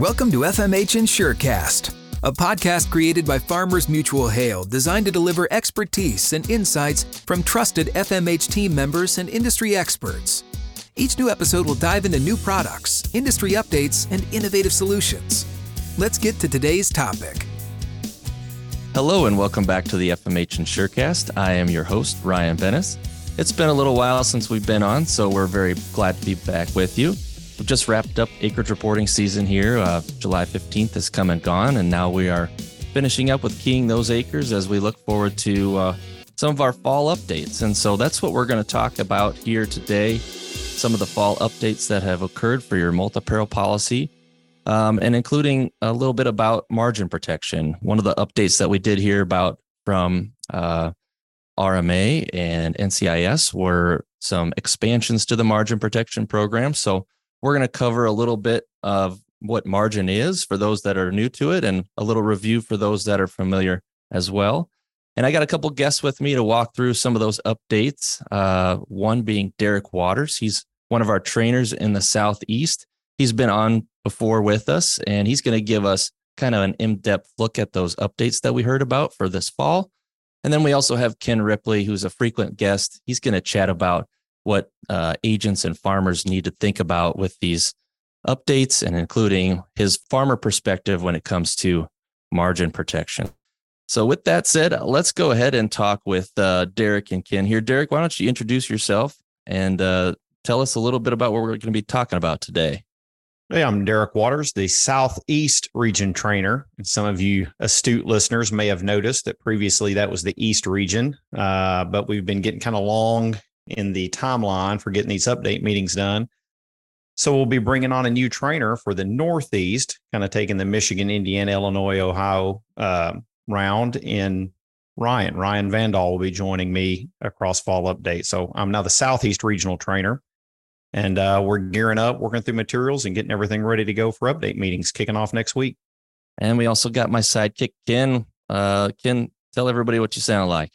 Welcome to FMH InsureCast, a podcast created by Farmers Mutual Hail designed to deliver expertise and insights from trusted FMH team members and industry experts. Each new episode will dive into new products, industry updates, and innovative solutions. Let's get to today's topic. Hello, and welcome back to the FMH InsureCast. I am your host, Ryan Benes. It's been a little while since we've been on, so we're very glad to be back with you. We've just wrapped up acreage reporting season here. Uh, July 15th has come and gone, and now we are finishing up with keying those acres as we look forward to uh, some of our fall updates. And so that's what we're going to talk about here today some of the fall updates that have occurred for your multi peril policy. Um, and including a little bit about margin protection. One of the updates that we did hear about from uh, RMA and NCIS were some expansions to the margin protection program. So we're going to cover a little bit of what margin is for those that are new to it and a little review for those that are familiar as well. And I got a couple guests with me to walk through some of those updates. Uh, one being Derek Watters. He's one of our trainers in the Southeast. He's been on before with us, and he's going to give us kind of an in depth look at those updates that we heard about for this fall. And then we also have Ken Ripley, who's a frequent guest. He's going to chat about what uh, agents and farmers need to think about with these updates and including his farmer perspective when it comes to margin protection. So, with that said, let's go ahead and talk with uh, Derek and Ken here. Derek, why don't you introduce yourself and uh, tell us a little bit about what we're going to be talking about today? Hey, I'm Derek Watters, the Southeast region trainer. And some of you astute listeners may have noticed that previously that was the East region, uh, but we've been getting kind of long in the timeline for getting these update meetings done. So we'll be bringing on a new trainer for the Northeast, kind of taking the Michigan, Indiana, Illinois, Ohio uh, round in Ryan. Ryan Vandal will be joining me across fall update. So I'm now the Southeast regional trainer and uh, we're gearing up, working through materials and getting everything ready to go for update meetings kicking off next week. And we also got my sidekick, Ken. Uh, Ken, tell everybody what you sound like.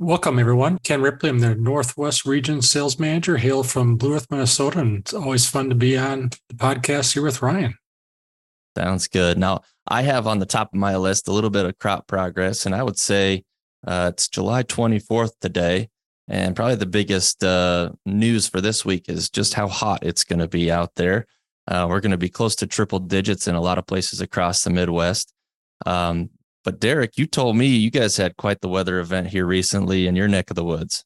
Welcome, everyone. Ken Ripley. I'm the Northwest Region Sales Manager, hail from Blue Earth, Minnesota. And it's always fun to be on the podcast here with Ryan. Sounds good. Now, I have on the top of my list a little bit of crop progress, and I would say uh, it's July 24th today. And probably the biggest uh, news for this week is just how hot it's going to be out there. Uh, we're going to be close to triple digits in a lot of places across the Midwest. Um, but Derek, you told me you guys had quite the weather event here recently in your neck of the woods.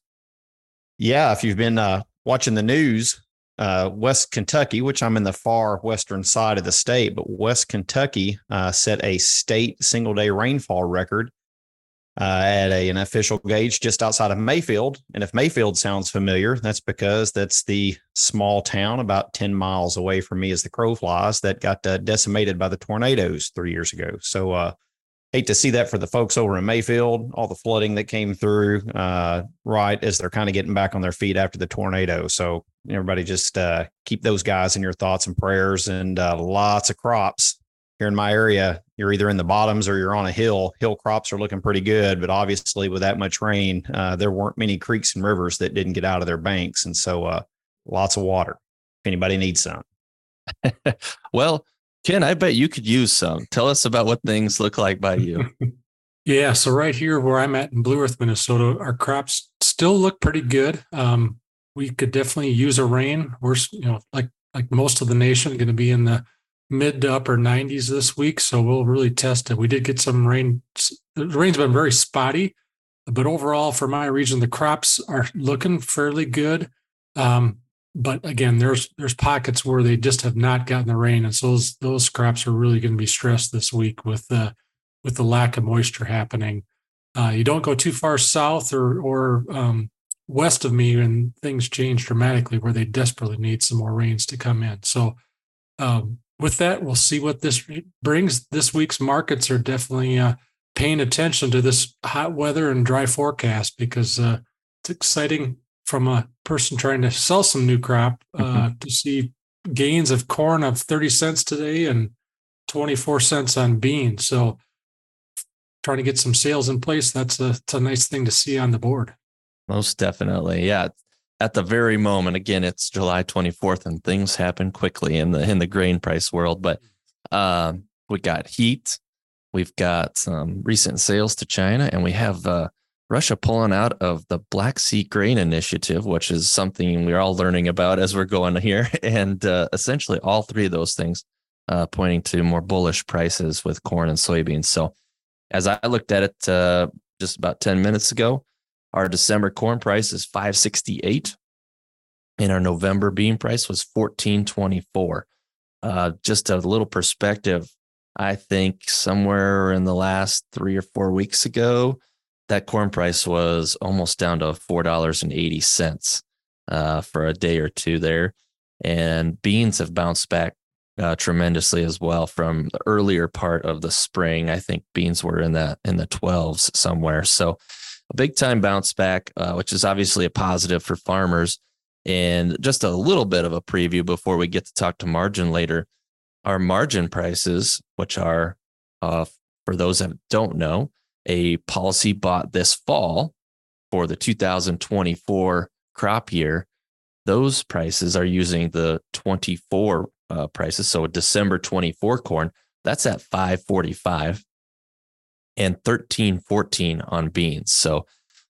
Yeah, if you've been uh, watching the news, uh, West Kentucky, which I'm in the far western side of the state, but West Kentucky uh, set a state single day rainfall record uh, at a, an official gauge just outside of Mayfield. And if Mayfield sounds familiar, that's because that's the small town about 10 miles away from me as the crow flies that got uh, decimated by the tornadoes three years ago. So, uh, hate to see that for the folks over in Mayfield, all the flooding that came through uh, right as they're kind of getting back on their feet after the tornado. So, everybody just uh, keep those guys in your thoughts and prayers and uh, lots of crops here in my area, you're either in the bottoms or you're on a hill. Hill crops are looking pretty good, but obviously with that much rain, uh, there weren't many creeks and rivers that didn't get out of their banks, and so uh, lots of water. If anybody needs some. well, Ken, I bet you could use some. Tell us about what things look like by you. yeah, so right here where I'm at in Blue Earth, Minnesota, our crops still look pretty good. Um, we could definitely use a rain. We're you know like like most of the nation going to be in the mid to upper 90s this week. So we'll really test it. We did get some rain. The rain's been very spotty, but overall for my region, the crops are looking fairly good. Um, but again, there's there's pockets where they just have not gotten the rain, and so those those crops are really going to be stressed this week with the with the lack of moisture happening. Uh, you don't go too far south or or um, west of me, and things change dramatically where they desperately need some more rains to come in. So um, with that, we'll see what this brings. This week's markets are definitely uh, paying attention to this hot weather and dry forecast because uh, it's exciting from a person trying to sell some new crop uh, mm-hmm. to see gains of corn of 30 cents today and 24 cents on beans. So trying to get some sales in place, that's a, a nice thing to see on the board. Most definitely. Yeah at the very moment again it's july 24th and things happen quickly in the in the grain price world but Um, we got heat. We've got some recent sales to China, and we have uh, Russia pulling out of the Black Sea Grain Initiative, which is something we're all learning about as we're going here. And uh, essentially, all three of those things uh, pointing to more bullish prices with corn and soybeans. So, as I looked at it uh, just about 10 minutes ago, our December corn price is 568 and our November bean price was 1424. Uh, just a little perspective, I think somewhere in the last three or four weeks ago, that corn price was almost down to $4.80 uh, for a day or two there. And beans have bounced back uh, tremendously as well from the earlier part of the spring. I think beans were in the in the 12s somewhere. So a big time bounce back, uh, which is obviously a positive for farmers. And just a little bit of a preview before we get to talk to margin later. Our margin prices, which are, uh, for those that don't know, a policy bought this fall for the 2024 crop year, those prices are using the 24 uh, prices. So December 24 corn, that's at 545 and 1314 on beans. So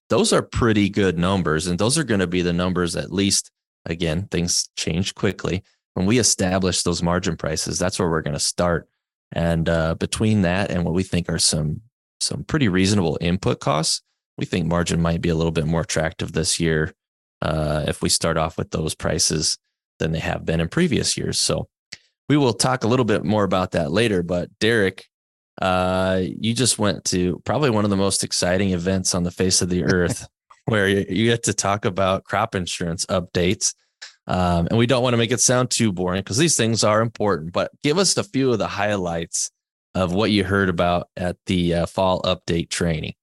those are pretty good numbers. And those are going to be the numbers, at least, again, things change quickly. When we establish those margin prices, that's where we're going to start. And uh, between that and what we think are some some pretty reasonable input costs, we think margin might be a little bit more attractive this year uh, if we start off with those prices than they have been in previous years. So we will talk a little bit more about that later. But Derek, uh, you just went to probably one of the most exciting events on the face of the earth, where you, get to talk about crop insurance updates. Um, and we don't want to make it sound too boring because these things are important. But give us a few of the highlights of what you heard about at the uh, fall update training.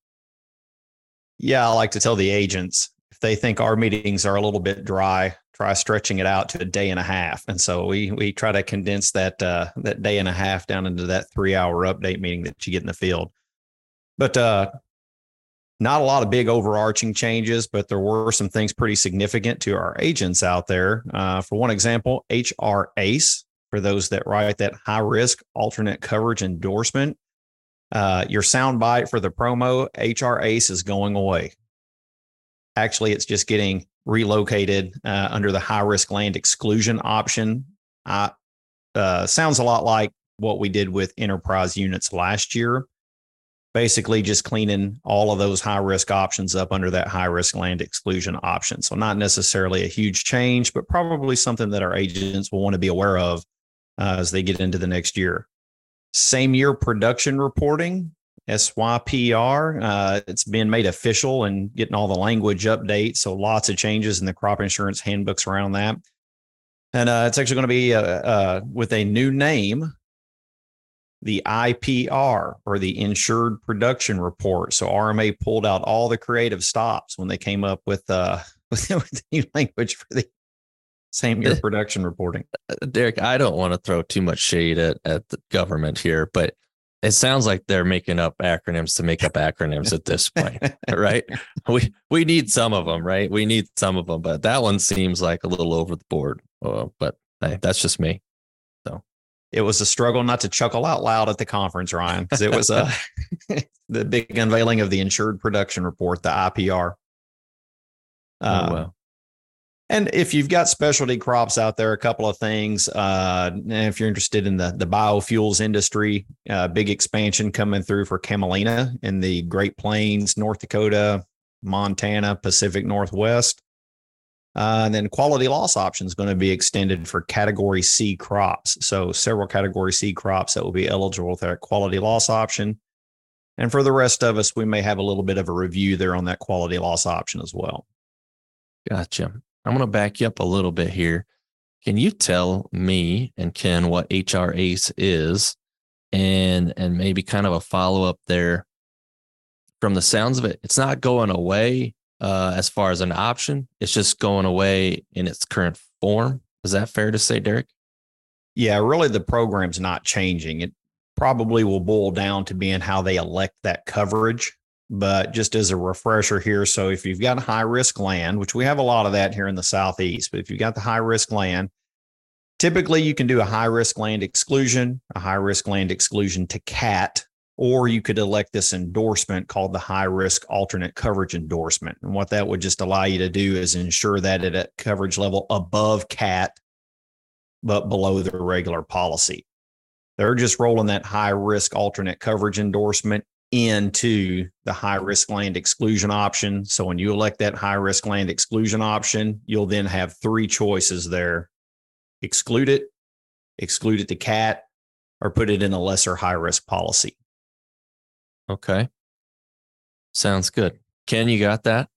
Yeah, I like to tell the agents if they think our meetings are a little bit dry, try stretching it out to a day and a half. And so we we try to condense that uh, that day and a half down into that three hour update meeting that you get in the field. But uh, not a lot of big overarching changes, but there were some things pretty significant to our agents out there. Uh, for one example, HR ACE for those that write that high risk alternate coverage endorsement. Uh, your soundbite for the promo HR ACE is going away. Actually, it's just getting relocated uh, under the high risk land exclusion option. Uh, sounds a lot like what we did with enterprise units last year. Basically, just cleaning all of those high risk options up under that high risk land exclusion option. So, not necessarily a huge change, but probably something that our agents will want to be aware of uh, as they get into the next year. Same year production reporting, SYPR. Uh, it's been made official and getting all the language updates. So lots of changes in the crop insurance handbooks around that. And uh, it's actually going to be uh, uh with a new name, the IPR or the Insured Production Report. So RMA pulled out all the creative stops when they came up with, uh, with, with new language for the same year production reporting. Uh, Derek, I don't want to throw too much shade at, at the government here, but it sounds like they're making up acronyms to make up acronyms at this point, right? We we need some of them, right? We need some of them, but that one seems like a little over the board. Uh, but hey, that's just me. So it was a struggle not to chuckle out loud at the conference, Ryan, because it was uh, the big unveiling of the insured production report, the IPR. Uh, oh, wow. And if you've got specialty crops out there, a couple of things. Uh, if you're interested in the the biofuels industry, uh, big expansion coming through for camelina in the Great Plains, North Dakota, Montana, Pacific Northwest. Uh, and then quality loss options going to be extended for category C crops. So several category C crops that will be eligible with that quality loss option. And for the rest of us, we may have a little bit of a review there on that quality loss option as well. Gotcha. I'm going to back you up a little bit here. Can you tell me and Ken what HR ACE is? And and maybe kind of a follow up there. From the sounds of it it's not going away uh, as far as an option. It's just going away in its current form. Is that fair to say Derek? Yeah really the program's not changing. It probably will boil down to being how they elect that coverage but just as a refresher here, so if you've got high risk land, which we have a lot of that here in the Southeast, but if you've got the high risk land, Typically, you can do a high risk land exclusion, a high risk land exclusion to CAT, or you could elect this endorsement called the high risk alternate coverage endorsement. And what that would just allow you to do is ensure that at a coverage level above CAT, but below the regular policy. They're just rolling that high risk alternate coverage endorsement into the high risk land exclusion option. So when you elect that high risk land exclusion option, you'll then have three choices there exclude it, exclude it to CAT, or put it in a lesser high risk policy. Okay. Sounds good. Ken, you got that?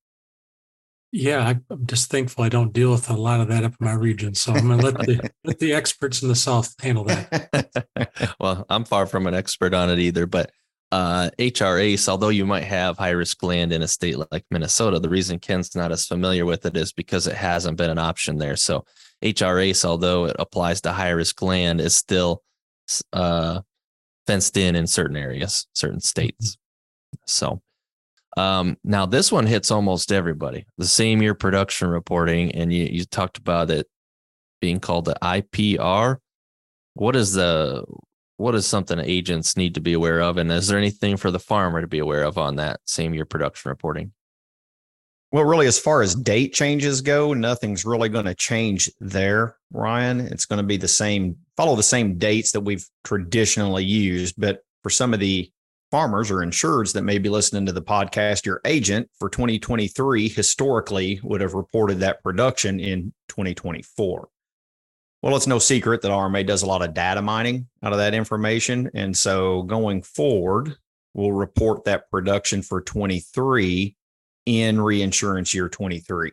Yeah, I'm just thankful I don't deal with a lot of that up in my region. So I'm gonna let the let the experts in the South handle that. well, I'm far from an expert on it either, but uh, HRACE, although you might have high risk land in a state like Minnesota, the reason Ken's not as familiar with it is because it hasn't been an option there. So HRACE, although it applies to high risk land, is still uh, fenced in in certain areas, certain states. So um, now this one hits almost everybody. The same year production reporting, and you you talked about it being called the IPR. What is the what is something agents need to be aware of, and is there anything for the farmer to be aware of on that same year production reporting? Well, really, as far as date changes go, nothing's really going to change there, Ryan. It's going to be the same, follow the same dates that we've traditionally used. But for some of the farmers or insureds that may be listening to the podcast, your agent for 2023 historically would have reported that production in 2024. Well, it's no secret that RMA does a lot of data mining out of that information. And so going forward, we'll report that production for 23 in reinsurance year 23.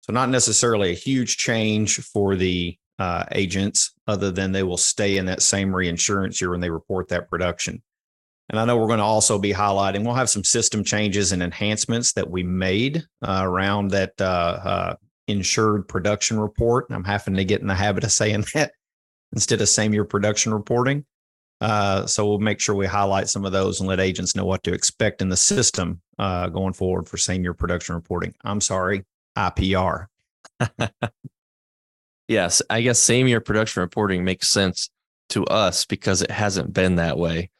So, not necessarily a huge change for the uh, agents, other than they will stay in that same reinsurance year when they report that production. And I know we're going to also be highlighting, we'll have some system changes and enhancements that we made uh, around that uh, uh insured production report. I'm having to get in the habit of saying that instead of same year production reporting. Uh, so we'll make sure we highlight some of those and let agents know what to expect in the system uh, going forward for same year production reporting. I'm sorry, IPR. yes, I guess same year production reporting makes sense to us because it hasn't been that way.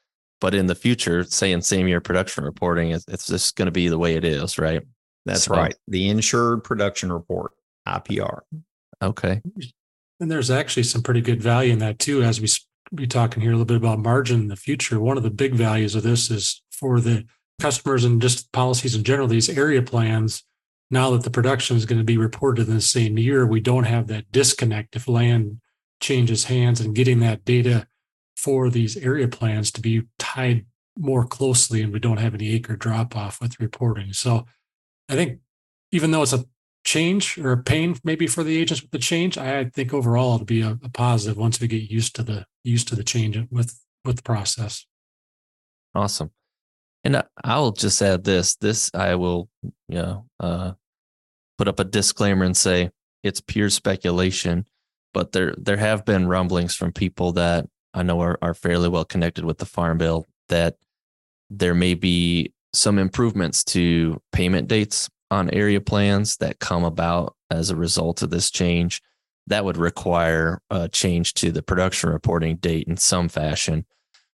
But in the future, saying same year production reporting, it's just going to be the way it is, right? That's so, right. The insured production report, IPR. Okay. And there's actually some pretty good value in that too, as we be talking here a little bit about margin in the future. One of the big values of this is for the customers and just policies in general, these area plans. Now that the production is going to be reported in the same year, we don't have that disconnect if land changes hands and getting that data for these area plans to be tied more closely and we don't have any acre drop off with reporting. So I think even though it's a change or pain maybe for the agents with the change, I think overall it'll be a, a positive once we get used to the used to the change with with the process. Awesome. And I'll just add this. This I will, you know, uh, put up a disclaimer and say it's pure speculation, but there there have been rumblings from people that I know are, are fairly well connected with the farm bill that there may be some improvements to payment dates on area plans that come about as a result of this change. That would require a change to the production reporting date in some fashion.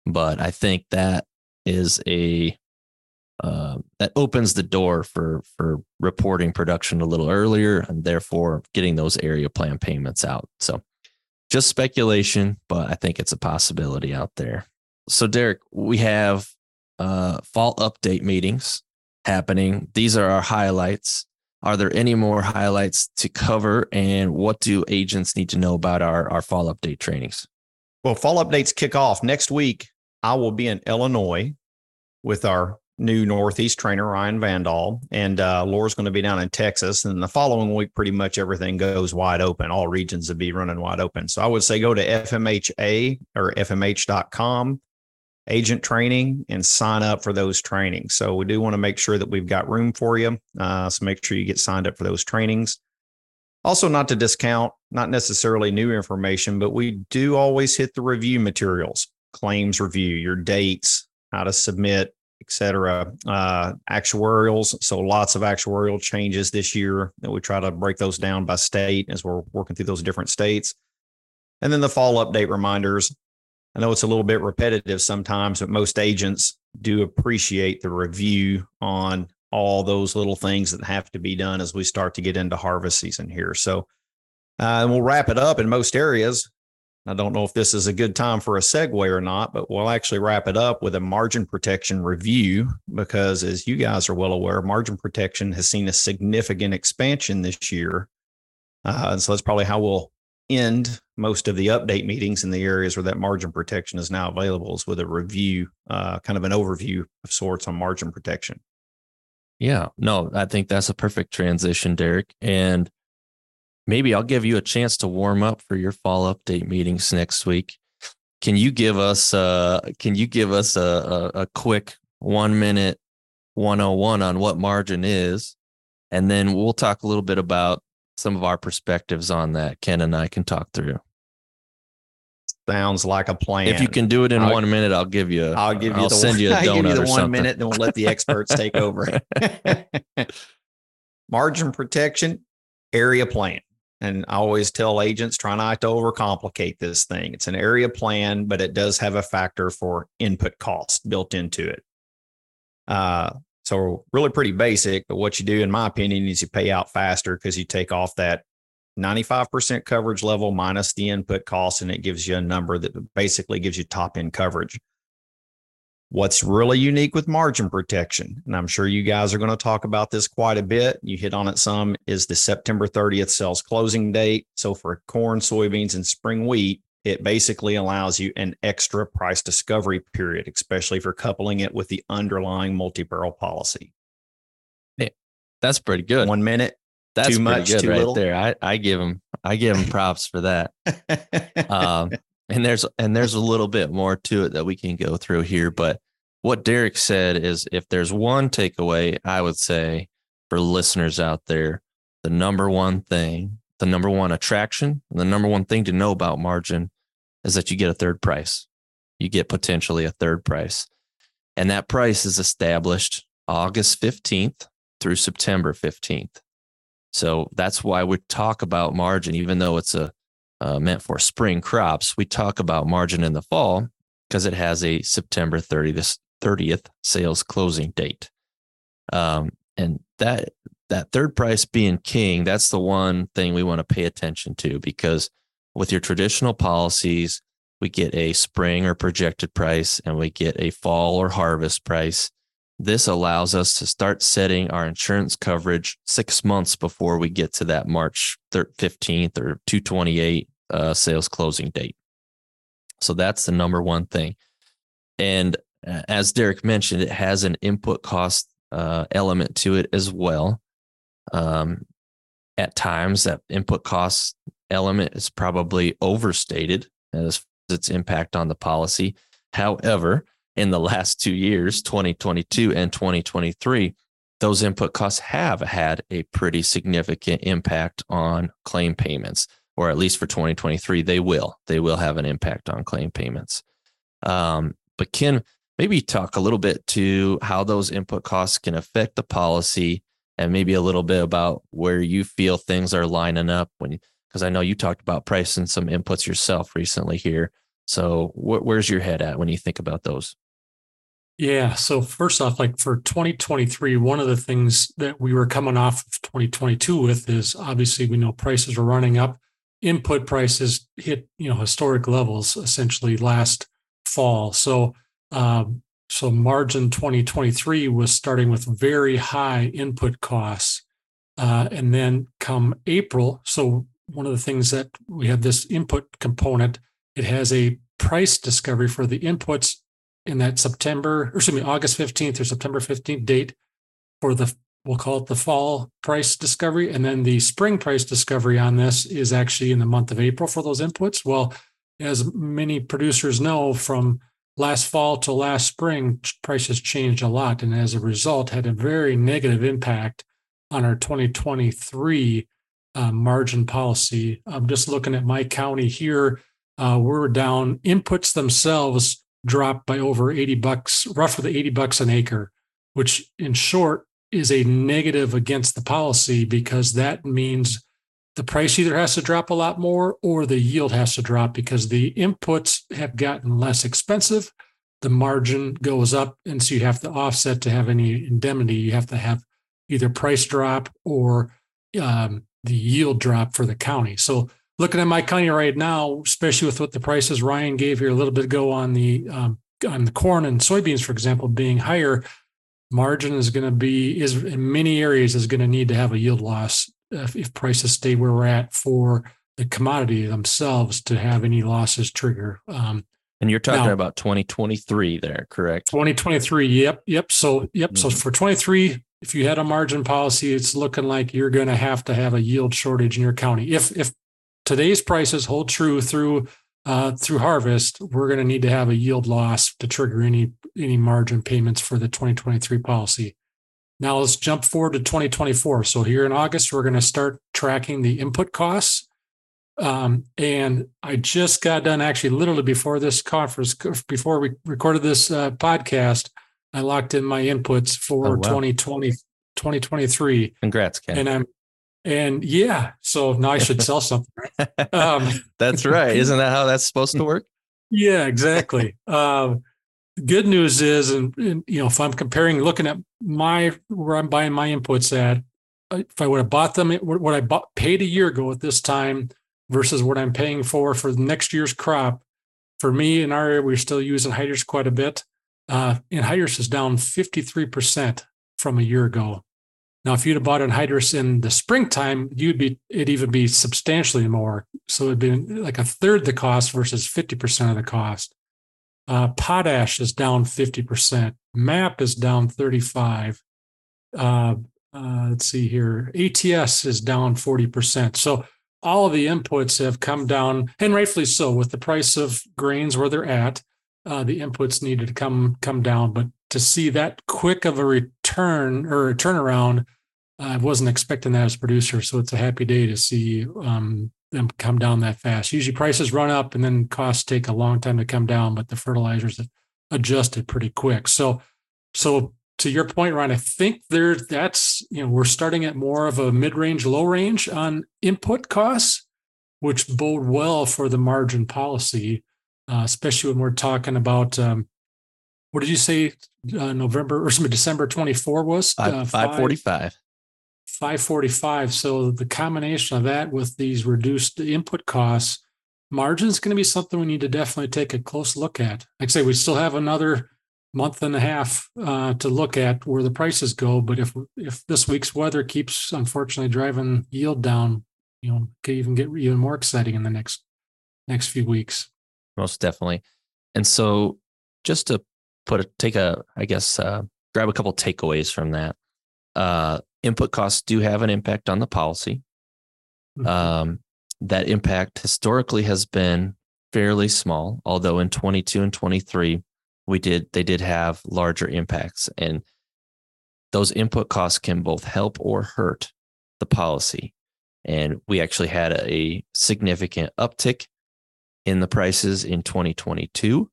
But I think that is a uh, that opens the door for for reporting production a little earlier and therefore getting those area plan payments out. So just speculation, but I think it's a possibility out there. So Derek, we have uh, fall update meetings happening. These are our highlights. Are there any more highlights to cover? And what do agents need to know about our, our fall update trainings? Well, fall updates kick off next week. I will be in Illinois with our new Northeast trainer, Ryan Vandal, and uh, Laura's going to be down in Texas. And the following week, pretty much everything goes wide open. All regions will be running wide open. So I would say go to FMHA or FMH.com agent training and sign up for those trainings. So we do want to make sure that we've got room for you. Uh, so make sure you get signed up for those trainings. Also, not to discount, not necessarily new information, but we do always hit the review materials, claims review, your dates, how to submit, etc. Uh, actuarials, so lots of actuarial changes this year that we try to break those down by state as we're working through those different states. And then the fall update reminders. I know it's a little bit repetitive sometimes, but most agents do appreciate the review on all those little things that have to be done as we start to get into harvest season here. So, uh, we'll wrap it up in most areas. I don't know if this is a good time for a segue or not, but we'll actually wrap it up with a margin protection review because, as you guys are well aware, margin protection has seen a significant expansion this year. Uh, and so that's probably how we'll end most of the update meetings in the areas where that margin protection is now available is with a review, uh, kind of an overview of sorts on margin protection. Yeah, no, I think that's a perfect transition, Derek. And maybe I'll give you a chance to warm up for your fall update meetings next week. Can you give us uh can you give us a, a, a quick one minute 101 on what margin is? And then we'll talk a little bit about some of our perspectives on that. Ken and I can talk through. Sounds like a plan. If you can do it in I'll, one minute, I'll give you. I'll give you. I'll the send one, you a donut I'll give you the one something. minute, then we'll let the experts take over. Margin protection, area plan. And I always tell agents try not to overcomplicate this thing. It's an area plan, but it does have a factor for input cost built into it. Uh, so really pretty basic, but what you do, in my opinion, is you pay out faster because you take off that 95% coverage level minus the input cost, and it gives you a number that basically gives you top end coverage. What's really unique with margin protection, and I'm sure you guys are going to talk about this quite a bit, you hit on it some, is the September 30th sales closing date. So for corn, soybeans, and spring wheat, it basically allows you an extra price discovery period, especially for coupling it with the underlying multi peril policy. Yeah, that's pretty good. One minute. That's too much, good too right little. there. I, I give them I give them props for that. um, and there's and there's a little bit more to it that we can go through here but what derek said is if there's one takeaway i would say for listeners out there the number one thing the number one attraction the number one thing to know about margin is that you get a third price. You get potentially a third price. And that price is established august 15th through september 15th so that's why we talk about margin even though it's a uh, meant for spring crops, we talk about margin in the fall because it has a September 30th, 30th sales closing date. Um, and that that third price being king, that's the one thing we want to pay attention to because with your traditional policies, we get a spring or projected price and we get a fall or harvest price. This allows us to start setting our insurance coverage six months before we get to that March 15th or 228 uh, sales closing date. So that's the number one thing. And uh, as Derek mentioned, it has an input cost uh, element to it as well. Um, at times, that input cost element is probably overstated as its impact on the policy. However, in the last two years, 2022 and 2023, those input costs have had a pretty significant impact on claim payments or at least for 2023, they will. They will have an impact on claim payments. Um, but Ken, maybe talk a little bit to how those input costs can affect the policy and maybe a little bit about where you feel things are lining up when because I know you talked about pricing some inputs yourself recently here. So wh- where's your head at when you think about those? Yeah. So first off, like for 2023, one of the things that we were coming off of 2022 with is obviously we know prices are running up input prices hit you know historic levels essentially last fall. So um, so margin 2023 was starting with very high input costs, uh, and then come April. So one of the things that we have this input component, it has a price discovery for the inputs in that September, or excuse me, August 15th or September 15th date for the we'll call it the fall price discovery. And then the spring price discovery on this is actually in the month of April for those inputs. Well, as many producers know, from last fall to last spring, prices changed a lot. And as a result, had a very negative impact on our 2023 uh, margin policy. I'm just looking at my county here. Uh, we're down, inputs themselves dropped by over 80 bucks, roughly 80 bucks an acre, which in short is a negative against the policy because that means the price either has to drop a lot more or the yield has to drop because the inputs have gotten less expensive. The margin goes up. And so you have to offset to have any indemnity. You have to have either price drop or um, the yield drop for the county. So looking at my county right now, especially with what the prices Ryan gave here a little bit ago on the um, on the corn and soybeans, for example, being higher, margin is going to be is in many areas is going to need to have a yield loss if, if prices stay where we're at for the commodity themselves to have any losses trigger. Um, and you're talking now, about 2023 there, correct? 2023. Yep. Yep. So, yep. Mm-hmm. So for 23, if you had a margin policy, it's looking like you're going to have to have a yield shortage in your county. If, if today's prices hold true through, uh, through harvest, we're going to need to have a yield loss to trigger any, any margin payments for the 2023 policy. Now let's jump forward to 2024. So here in August, we're going to start tracking the input costs. Um, and I just got done actually literally before this conference, before we recorded this uh, podcast, I locked in my inputs for oh, wow. 2020, 2023. Congrats, Ken. And I'm, and yeah, so now I should sell something. Um, that's right. Isn't that how that's supposed to work? Yeah, exactly. Um, good news is, and, and, you know, if I'm comparing, looking at my where I'm buying my inputs at, uh, if I would have bought them, what I bought paid a year ago at this time versus what I'm paying for for next year's crop. For me in our area, we're still using hydrous quite a bit. Uh, and hydrous is down 53% from a year ago. Now, if you'd have bought anhydrous in the springtime, you'd be it'd even be substantially more. So it'd be like a third the cost versus 50% of the cost. Uh, potash is down 50%. MAP is down 35. Uh, uh, let's see here. ATS is down 40%. So all of the inputs have come down, and rightfully so, with the price of grains where they're at. Uh, the inputs needed to come come down, but to see that quick of a return or a turnaround, I wasn't expecting that as a producer. So it's a happy day to see um, them come down that fast. Usually prices run up and then costs take a long time to come down, but the fertilizers adjusted pretty quick. So, so to your point, Ryan, I think there that's you know we're starting at more of a mid-range, low range on input costs, which bode well for the margin policy, uh, especially when we're talking about um, what did you say uh, November or some December twenty four was uh, five forty five. 545. So the combination of that with these reduced input costs, margin is going to be something we need to definitely take a close look at. Like I say, we still have another month and a half uh, to look at where the prices go. But if if this week's weather keeps unfortunately driving yield down, you know, could even get even more exciting in the next next few weeks. Most definitely. And so just to put a take a, I guess, uh, grab a couple takeaways from that. Uh, input costs do have an impact on the policy. Mm-hmm. Um, that impact historically has been fairly small, although in 22 and 23, we did they did have larger impacts. And those input costs can both help or hurt the policy. And we actually had a significant uptick in the prices in 2022,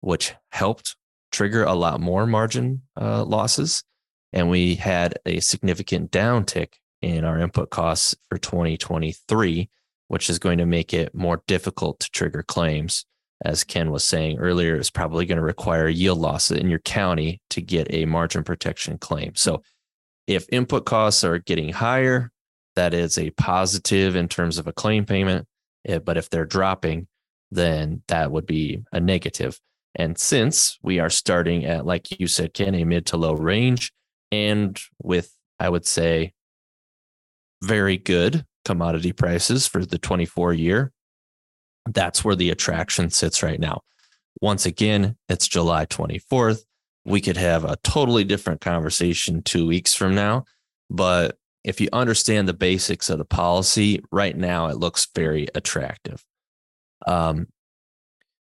which helped trigger a lot more margin uh, losses and we had a significant downtick in our input costs for 2023, which is going to make it more difficult to trigger claims. As Ken was saying earlier, it's probably going to require yield loss in your county to get a margin protection claim. So, if input costs are getting higher, that is a positive in terms of a claim payment. Eh, but if they're dropping, then that would be a negative. And since we are starting at, like you said, Ken, a mid to low range, and with, I would say, very good commodity prices for the 24 year. That's where the attraction sits right now. Once again, it's July 24th. We could have a totally different conversation two weeks from now. But if you understand the basics of the policy, right now it looks very attractive. Um,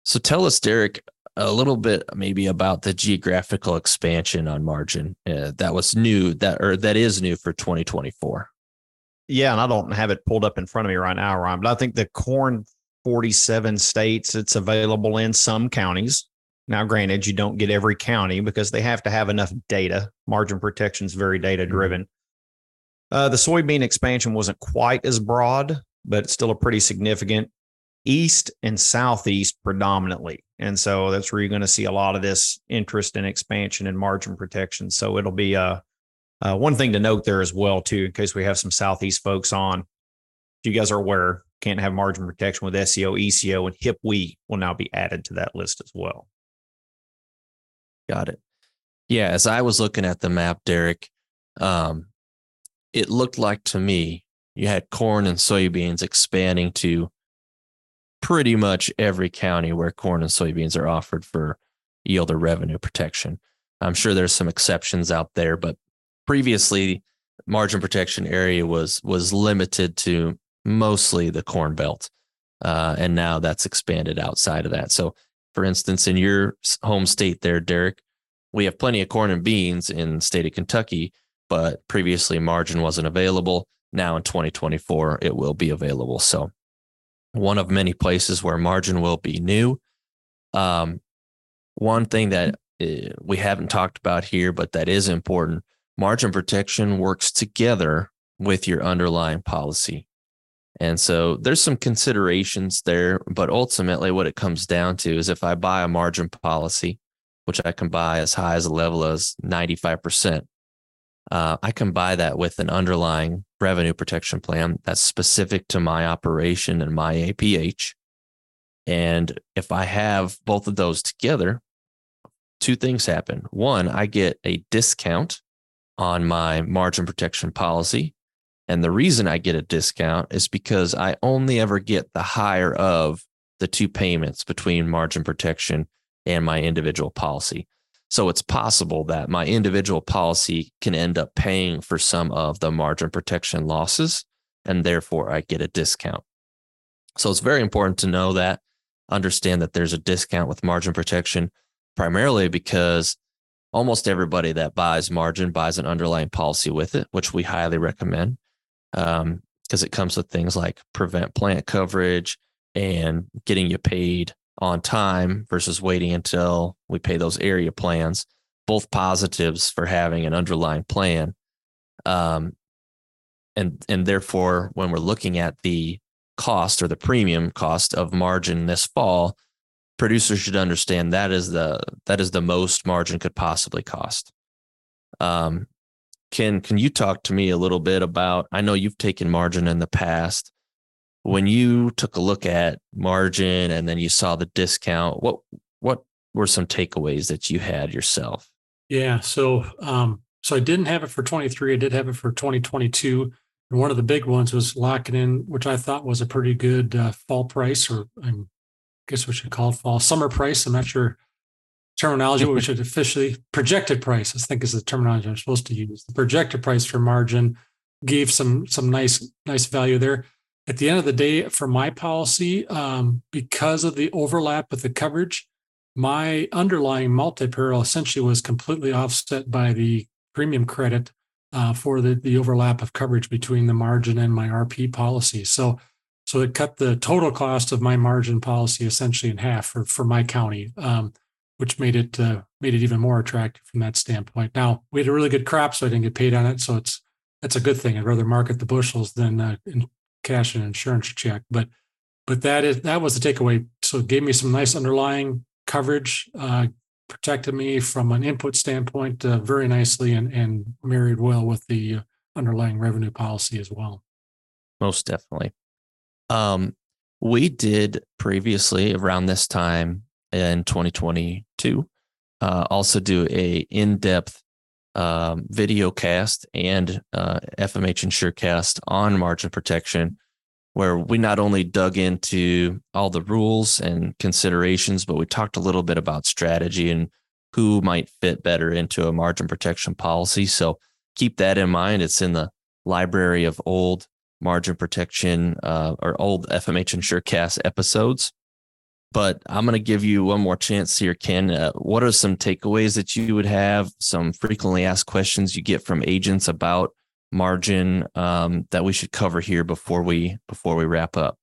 so tell us, Derek, a little bit maybe about the geographical expansion on margin uh, that was new that or that is new for 2024 yeah and i don't have it pulled up in front of me right now ryan but i think the corn 47 states it's available in some counties. Now granted you don't get every county because they have to have enough data margin protection is very data driven. Uh, the soybean expansion wasn't quite as broad, but it's still a pretty significant east and southeast predominantly. And so that's where you're going to see a lot of this interest in expansion and margin protection. So it'll be uh, uh, one thing to note there as well, too, in case we have some southeast folks on. You guys are aware, can't have margin protection with SCO, ECO, and hip we will now be added to that list as well. Got it. Yeah, as I was looking at the map, Derek, um, it looked like to me you had corn and soybeans expanding to pretty much every county where corn and soybeans are offered for yield or revenue protection. I'm sure there's some exceptions out there, but previously margin protection area was was limited to mostly the corn belt. Uh, and now that's expanded outside of that. So for instance, in your home state there, Derek, we have plenty of corn and beans in the state of Kentucky, but previously margin wasn't available. Now in 2024, it will be available. So one of many places where margin will be new. Um, one thing that uh, we haven't talked about here, but that is important margin protection works together with your underlying policy. And so there's some considerations there, but ultimately what it comes down to is if I buy a margin policy, which I can buy as high as a level as 95%, uh, I can buy that with an underlying revenue protection plan that's specific to my operation and my APH. And if I have both of those together, two things happen. One, I get a discount on my margin protection policy. And the reason I get a discount is because I only ever get the higher of the two payments between margin protection and my individual policy. So it's possible that my individual policy can end up paying for some of the margin protection losses, and therefore I get a discount. So it's very important to know that, understand that there's a discount with margin protection, primarily because almost everybody that buys margin buys an underlying policy with it, which we highly recommend because um, it comes with things like prevent plant coverage and getting you paid on time versus waiting until we pay those area plans, both positives for having an underlying plan. Um, and and therefore, when we're looking at the cost or the premium cost of margin this fall, producers should understand that is the that is the most margin could possibly cost. Um, can can you talk to me a little bit about? I know you've taken margin in the past when you took a look at margin and then you saw the discount, what what were some takeaways that you had yourself? Yeah, so um, so I didn't have it for 23. I did have it for 2022. And one of the big ones was locking in, which I thought was a pretty good uh, fall price, or I guess we should call it fall summer price. I'm not sure terminology, what we should officially projected price. I think is the terminology I'm supposed to use. The projected price for margin gave some some nice nice value there at the end of the day, for my policy, um, because of the overlap with the coverage, my underlying multi peril essentially was completely offset by the premium credit uh, for the, the overlap of coverage between the margin and my RP policy. So, so it cut the total cost of my margin policy essentially in half for, for my county, um, which made it uh, made it even more attractive from that standpoint. Now we had a really good crop, so I didn't get paid on it, so it's that's a good thing. I'd rather market the bushels than uh, cash and insurance check. But but that is that was the takeaway. So it gave me some nice underlying coverage, uh, protected me from an input standpoint uh, very nicely, and and married well with the underlying revenue policy as well. Most definitely. Um, we did previously around this time in 2022 uh, also do a in-depth um, video cast and uh, FMH InsureCast on margin protection, where we not only dug into all the rules and considerations, but we talked a little bit about strategy and who might fit better into a margin protection policy. So keep that in mind. It's in the library of old margin protection uh, or old FMH InsureCast episodes but I'm going to give you one more chance here, Ken. Uh, what are some takeaways that you would have? Some frequently asked questions you get from agents about margin um, that we should cover here before we before we wrap up.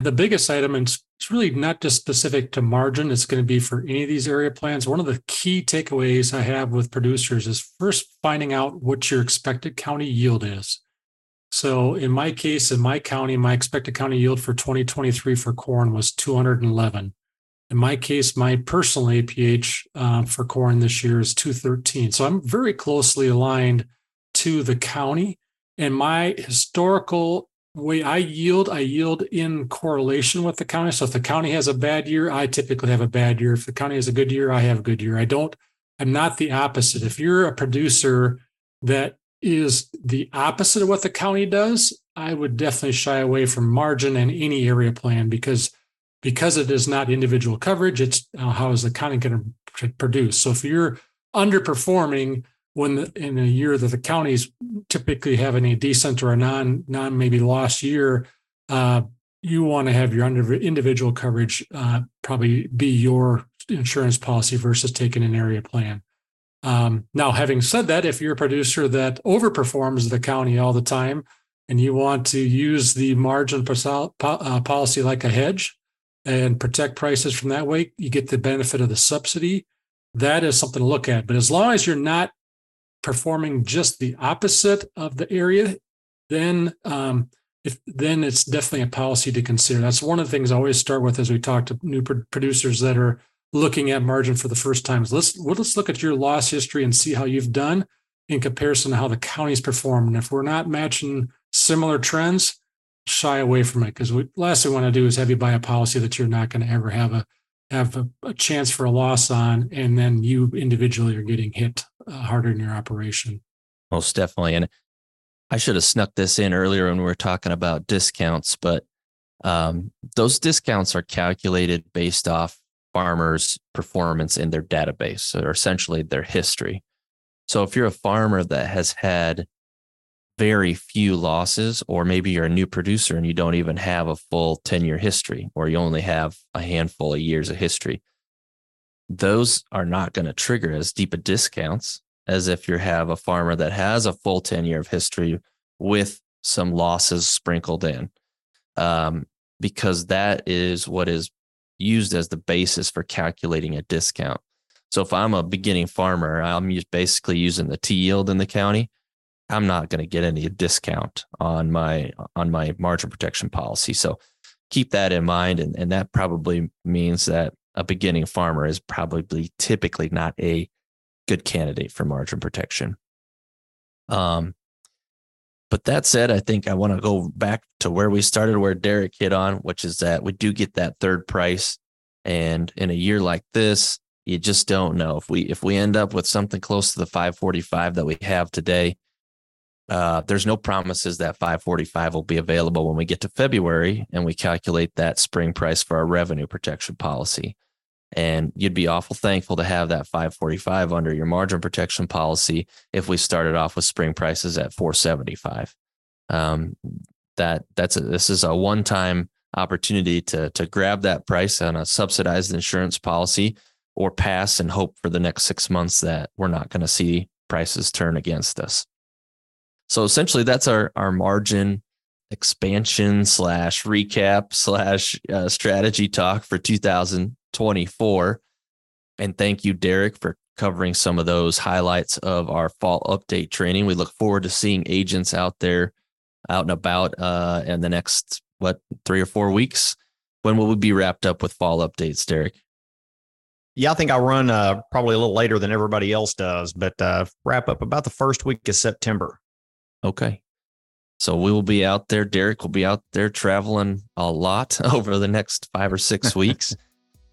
The biggest item, and it's really not just specific to margin. It's going to be for any of these area plans. One of the key takeaways I have with producers is first finding out what your expected county yield is. So in my case, in my county, my expected county yield for 2023 for corn was 211. In my case, my personal APH uh, for corn this year is 213. So I'm very closely aligned to the county. And my historical way I yield, I yield in correlation with the county. So if the county has a bad year, I typically have a bad year. If the county has a good year, I have a good year. I don't, I'm not the opposite. If you're a producer that is the opposite of what the county does, I would definitely shy away from margin and any area plan because because it is not individual coverage. It's uh, how is the county going to produce? So if you're underperforming when the, in a year that the counties typically having a decent or a non non maybe lost year, uh, you want to have your under, individual coverage uh, probably be your insurance policy versus taking an area plan. Um, now, having said that, if you're a producer that overperforms the county all the time and you want to use the margin uh, policy like a hedge and protect prices from that way, you get the benefit of the subsidy. That is something to look at. But as long as you're not performing just the opposite of the area, then um, if then it's definitely a policy to consider. That's one of the things I always start with as we talk to new producers that are looking at margin for the first time. Let's let's look at your loss history and see how you've done in comparison to how the counties perform. And if we're not matching similar trends, shy away from it because last thing we want to do is have you buy a policy that you're not going to ever have a have a, a, chance for a loss on, and then you individually are getting hit uh, harder in your operation. Most definitely, and I should have snuck this in earlier when we were talking about discounts, but um, those discounts are calculated based off farmers' performance in their database, or essentially their history. So if you're a farmer that has had very few losses, or maybe you're a new producer and you don't even have a full 10 year history, or you only have a handful of years of history, those are not going to trigger as deep a discounts as if you have a farmer that has a full 10 year of history with some losses sprinkled in. Um, because that is what is used as the basis for calculating a discount. So if I'm a beginning farmer, I'm basically using the T yield in the county. I'm not going to get any discount on my on my margin protection policy. So keep that in mind, and, and that probably means that a beginning farmer is probably typically not a good candidate for margin protection. Um, but that said, I think I want to go back to where we started, where Derek hit on, which is that we do get that third price. And in a year like this, you just don't know if we if we end up with something close to the 545 that we have today. Uh, there's no promises that 545 will be available when we get to February and we calculate that spring price for our revenue protection policy. And you'd be awful thankful to have that 545 under your margin protection policy if we started off with spring prices at 475. Um, that that's a, this is a one time opportunity to to grab that price on a subsidized insurance policy or pass and hope for the next six months that we're not going to see prices turn against us. So essentially, that's our our margin expansion slash recap slash uh, strategy talk for 2000 24. And thank you, Derek, for covering some of those highlights of our fall update training. We look forward to seeing agents out there, out and about uh, in the next, what, three or four weeks. When will we be wrapped up with fall updates, Derek? Yeah, I think I run uh, probably a little later than everybody else does, but uh, wrap up about the first week of September. Okay. So we will be out there. Derek will be out there traveling a lot over the next five or six weeks.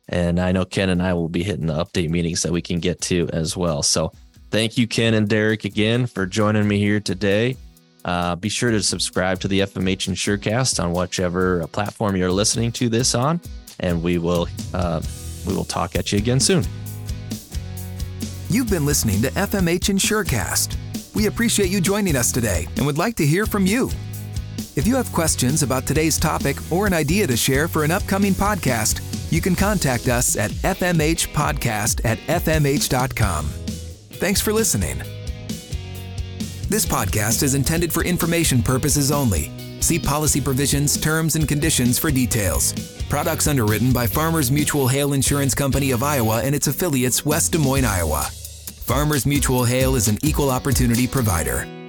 And I know Ken and I will be hitting the update meetings that we can get to as well. So thank you, Ken and Derek, again for joining me here today. Uh, be sure to subscribe to the FMH Insurecast on whichever platform you're listening to this on, and we will uh, we will talk at you again soon. You've been listening to FMH Insurecast. We appreciate you joining us today and would like to hear from you. If you have questions about today's topic or an idea to share for an upcoming podcast, you can contact us at fmhpodcast at fmh.com. Thanks for listening. This podcast is intended for information purposes only See policy provisions, terms, and conditions for details. Products underwritten by Farmers Mutual Hail Insurance Company of Iowa and its affiliates, West Des Moines, Iowa. Farmers Mutual Hail is an equal opportunity provider.